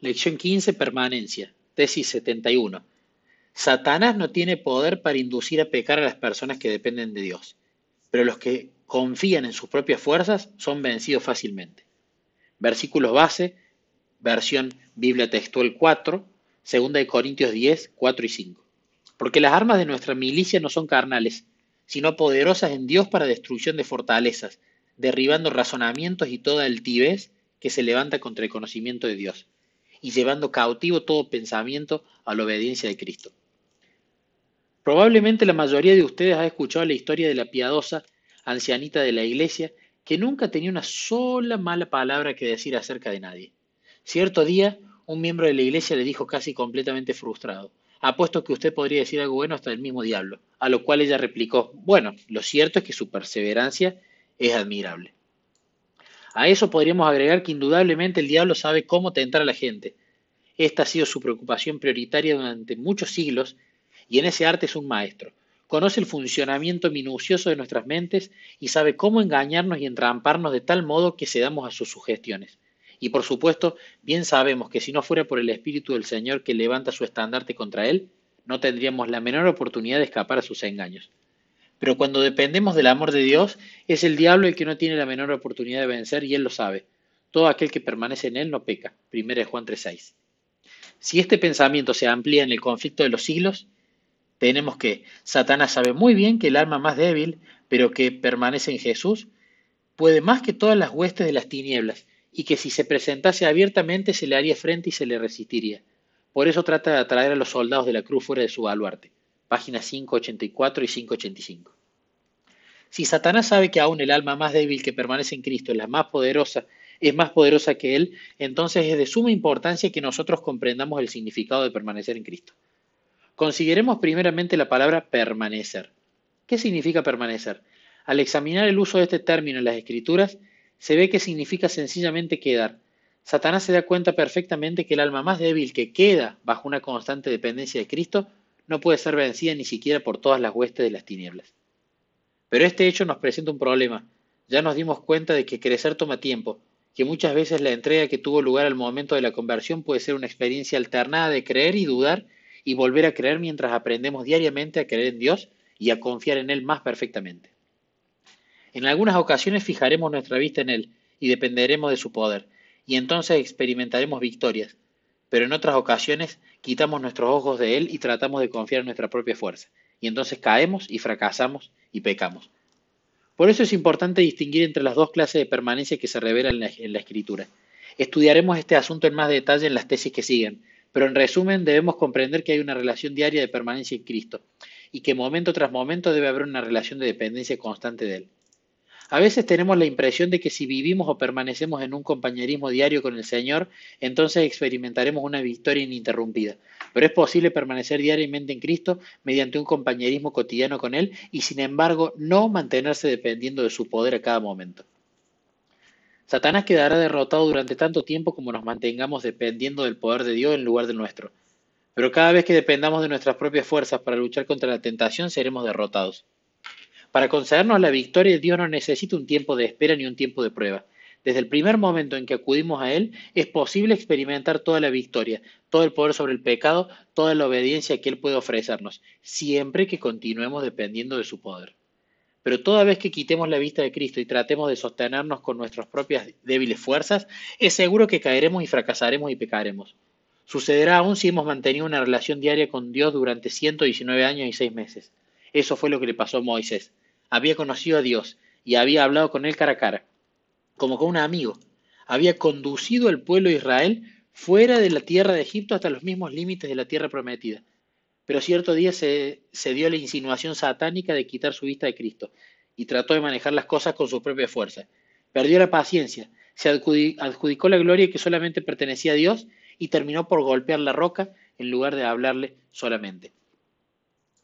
Lección 15, permanencia. Tesis 71. Satanás no tiene poder para inducir a pecar a las personas que dependen de Dios, pero los que confían en sus propias fuerzas son vencidos fácilmente. Versículos base, versión Biblia textual 4, 2 de Corintios 10, 4 y 5. Porque las armas de nuestra milicia no son carnales, sino poderosas en Dios para destrucción de fortalezas, derribando razonamientos y toda altivez que se levanta contra el conocimiento de Dios, y llevando cautivo todo pensamiento a la obediencia de Cristo. Probablemente la mayoría de ustedes ha escuchado la historia de la piadosa ancianita de la iglesia que nunca tenía una sola mala palabra que decir acerca de nadie. Cierto día, un miembro de la iglesia le dijo casi completamente frustrado, apuesto que usted podría decir algo bueno hasta el mismo diablo, a lo cual ella replicó, bueno, lo cierto es que su perseverancia es admirable. A eso podríamos agregar que indudablemente el diablo sabe cómo tentar a la gente. Esta ha sido su preocupación prioritaria durante muchos siglos y en ese arte es un maestro. Conoce el funcionamiento minucioso de nuestras mentes y sabe cómo engañarnos y entramparnos de tal modo que cedamos a sus sugestiones. Y por supuesto, bien sabemos que si no fuera por el Espíritu del Señor que levanta su estandarte contra él, no tendríamos la menor oportunidad de escapar a sus engaños. Pero cuando dependemos del amor de Dios, es el diablo el que no tiene la menor oportunidad de vencer y él lo sabe. Todo aquel que permanece en él no peca. 1 Juan 3:6. Si este pensamiento se amplía en el conflicto de los siglos, tenemos que Satanás sabe muy bien que el alma más débil, pero que permanece en Jesús, puede más que todas las huestes de las tinieblas, y que si se presentase abiertamente se le haría frente y se le resistiría. Por eso trata de atraer a los soldados de la cruz fuera de su baluarte. Páginas 584 y 585. Si Satanás sabe que aún el alma más débil que permanece en Cristo es la más poderosa, es más poderosa que Él, entonces es de suma importancia que nosotros comprendamos el significado de permanecer en Cristo. Consideremos primeramente la palabra permanecer. ¿Qué significa permanecer? Al examinar el uso de este término en las Escrituras, se ve que significa sencillamente quedar. Satanás se da cuenta perfectamente que el alma más débil que queda bajo una constante dependencia de Cristo no puede ser vencida ni siquiera por todas las huestes de las tinieblas. Pero este hecho nos presenta un problema. Ya nos dimos cuenta de que crecer toma tiempo, que muchas veces la entrega que tuvo lugar al momento de la conversión puede ser una experiencia alternada de creer y dudar y volver a creer mientras aprendemos diariamente a creer en Dios y a confiar en Él más perfectamente. En algunas ocasiones fijaremos nuestra vista en Él y dependeremos de su poder, y entonces experimentaremos victorias, pero en otras ocasiones quitamos nuestros ojos de Él y tratamos de confiar en nuestra propia fuerza, y entonces caemos y fracasamos y pecamos. Por eso es importante distinguir entre las dos clases de permanencia que se revelan en la, en la Escritura. Estudiaremos este asunto en más detalle en las tesis que siguen, pero en resumen debemos comprender que hay una relación diaria de permanencia en Cristo y que momento tras momento debe haber una relación de dependencia constante de Él. A veces tenemos la impresión de que si vivimos o permanecemos en un compañerismo diario con el Señor, entonces experimentaremos una victoria ininterrumpida. Pero es posible permanecer diariamente en Cristo mediante un compañerismo cotidiano con Él y sin embargo no mantenerse dependiendo de su poder a cada momento. Satanás quedará derrotado durante tanto tiempo como nos mantengamos dependiendo del poder de Dios en lugar de nuestro. Pero cada vez que dependamos de nuestras propias fuerzas para luchar contra la tentación, seremos derrotados. Para concedernos la victoria, Dios no necesita un tiempo de espera ni un tiempo de prueba. Desde el primer momento en que acudimos a Él, es posible experimentar toda la victoria, todo el poder sobre el pecado, toda la obediencia que Él puede ofrecernos, siempre que continuemos dependiendo de su poder. Pero toda vez que quitemos la vista de Cristo y tratemos de sostenernos con nuestras propias débiles fuerzas, es seguro que caeremos y fracasaremos y pecaremos. Sucederá aún si hemos mantenido una relación diaria con Dios durante 119 años y 6 meses. Eso fue lo que le pasó a Moisés había conocido a Dios y había hablado con él cara a cara, como con un amigo. Había conducido al pueblo de Israel fuera de la tierra de Egipto hasta los mismos límites de la tierra prometida. Pero cierto día se, se dio la insinuación satánica de quitar su vista de Cristo y trató de manejar las cosas con su propia fuerza. Perdió la paciencia, se adjudicó la gloria que solamente pertenecía a Dios y terminó por golpear la roca en lugar de hablarle solamente.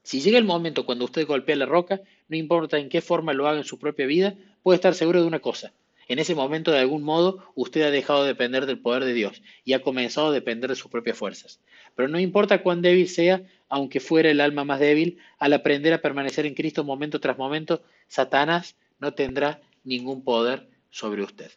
Si llega el momento cuando usted golpea la roca, no importa en qué forma lo haga en su propia vida, puede estar seguro de una cosa. En ese momento, de algún modo, usted ha dejado de depender del poder de Dios y ha comenzado a depender de sus propias fuerzas. Pero no importa cuán débil sea, aunque fuera el alma más débil, al aprender a permanecer en Cristo momento tras momento, Satanás no tendrá ningún poder sobre usted.